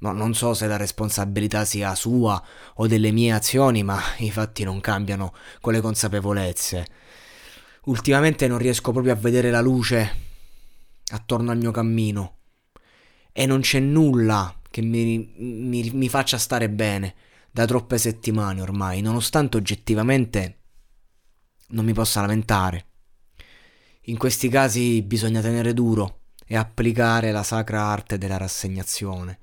No, non so se la responsabilità sia sua o delle mie azioni, ma i fatti non cambiano con le consapevolezze. Ultimamente non riesco proprio a vedere la luce attorno al mio cammino e non c'è nulla che mi, mi, mi faccia stare bene da troppe settimane ormai, nonostante oggettivamente non mi possa lamentare. In questi casi bisogna tenere duro e applicare la sacra arte della rassegnazione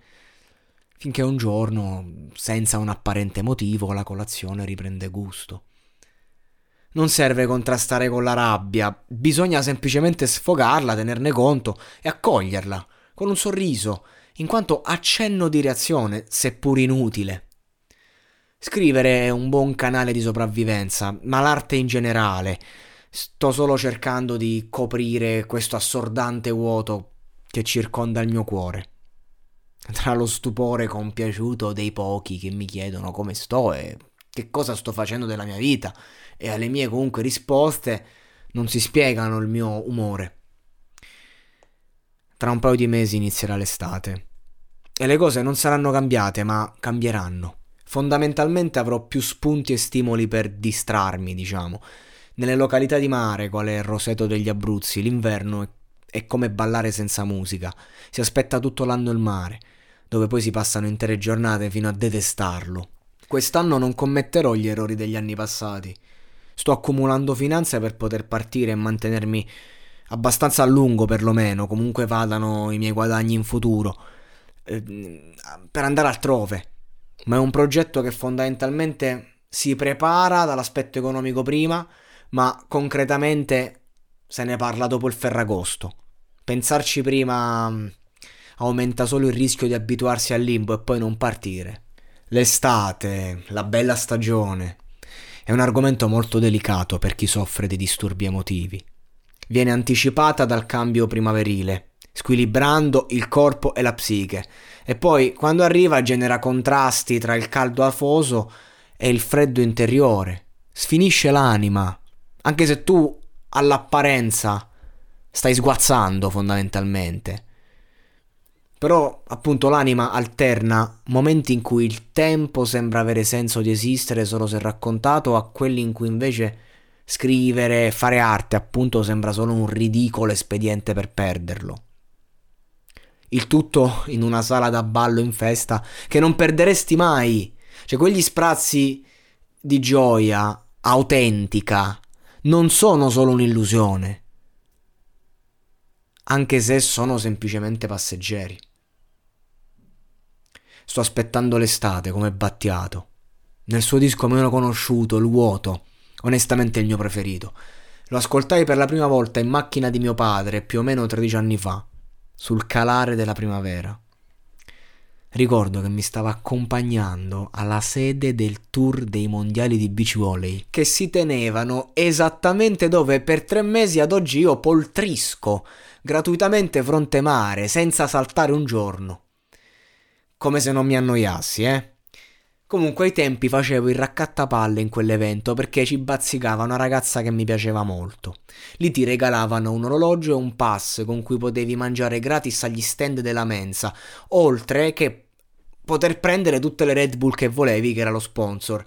finché un giorno, senza un apparente motivo, la colazione riprende gusto. Non serve contrastare con la rabbia, bisogna semplicemente sfogarla, tenerne conto e accoglierla con un sorriso, in quanto accenno di reazione, seppur inutile. Scrivere è un buon canale di sopravvivenza, ma l'arte in generale. Sto solo cercando di coprire questo assordante vuoto che circonda il mio cuore tra lo stupore compiaciuto dei pochi che mi chiedono come sto e che cosa sto facendo della mia vita e alle mie comunque risposte non si spiegano il mio umore. Tra un paio di mesi inizierà l'estate e le cose non saranno cambiate ma cambieranno. Fondamentalmente avrò più spunti e stimoli per distrarmi, diciamo. Nelle località di mare, quale Roseto degli Abruzzi, l'inverno è, è come ballare senza musica. Si aspetta tutto l'anno il mare dove poi si passano intere giornate fino a detestarlo. Quest'anno non commetterò gli errori degli anni passati. Sto accumulando finanze per poter partire e mantenermi abbastanza a lungo perlomeno, comunque vadano i miei guadagni in futuro, eh, per andare altrove. Ma è un progetto che fondamentalmente si prepara dall'aspetto economico prima, ma concretamente se ne parla dopo il Ferragosto. Pensarci prima aumenta solo il rischio di abituarsi al limbo e poi non partire. L'estate, la bella stagione, è un argomento molto delicato per chi soffre di disturbi emotivi. Viene anticipata dal cambio primaverile, squilibrando il corpo e la psiche, e poi quando arriva genera contrasti tra il caldo afoso e il freddo interiore, sfinisce l'anima, anche se tu all'apparenza stai sguazzando fondamentalmente. Però appunto l'anima alterna momenti in cui il tempo sembra avere senso di esistere solo se raccontato a quelli in cui invece scrivere, fare arte appunto sembra solo un ridicolo espediente per perderlo. Il tutto in una sala da ballo in festa che non perderesti mai. Cioè quegli sprazzi di gioia autentica non sono solo un'illusione, anche se sono semplicemente passeggeri. Sto aspettando l'estate come Battiato. Nel suo disco meno conosciuto, Il vuoto, onestamente il mio preferito. Lo ascoltai per la prima volta in macchina di mio padre più o meno 13 anni fa, sul calare della primavera. Ricordo che mi stava accompagnando alla sede del tour dei mondiali di beach volley, che si tenevano esattamente dove per tre mesi ad oggi io poltrisco gratuitamente fronte mare, senza saltare un giorno come se non mi annoiassi, eh. Comunque ai tempi facevo il raccattapalle in quell'evento perché ci bazzicava una ragazza che mi piaceva molto. Lì ti regalavano un orologio e un pass con cui potevi mangiare gratis agli stand della mensa, oltre che poter prendere tutte le Red Bull che volevi, che era lo sponsor.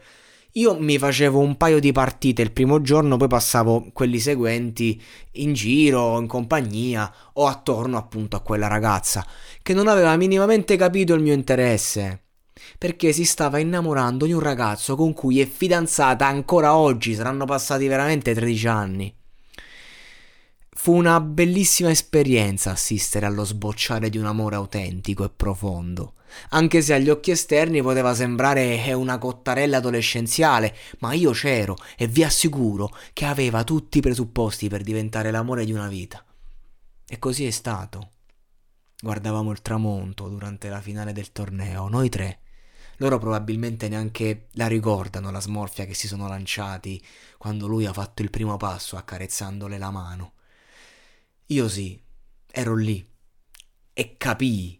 Io mi facevo un paio di partite il primo giorno, poi passavo quelli seguenti in giro, in compagnia o attorno appunto a quella ragazza che non aveva minimamente capito il mio interesse. Perché si stava innamorando di un ragazzo con cui è fidanzata ancora oggi, saranno passati veramente 13 anni. Fu una bellissima esperienza assistere allo sbocciare di un amore autentico e profondo, anche se agli occhi esterni poteva sembrare una cottarella adolescenziale, ma io c'ero e vi assicuro che aveva tutti i presupposti per diventare l'amore di una vita. E così è stato. Guardavamo il tramonto durante la finale del torneo, noi tre. Loro probabilmente neanche la ricordano la smorfia che si sono lanciati quando lui ha fatto il primo passo accarezzandole la mano. Io sì, ero lì e capii,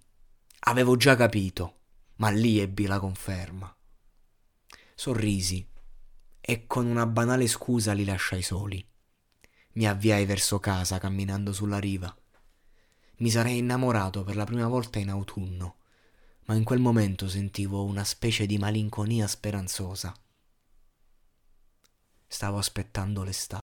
avevo già capito, ma lì ebbi la conferma. Sorrisi e con una banale scusa li lasciai soli. Mi avviai verso casa camminando sulla riva. Mi sarei innamorato per la prima volta in autunno, ma in quel momento sentivo una specie di malinconia speranzosa. Stavo aspettando l'estate.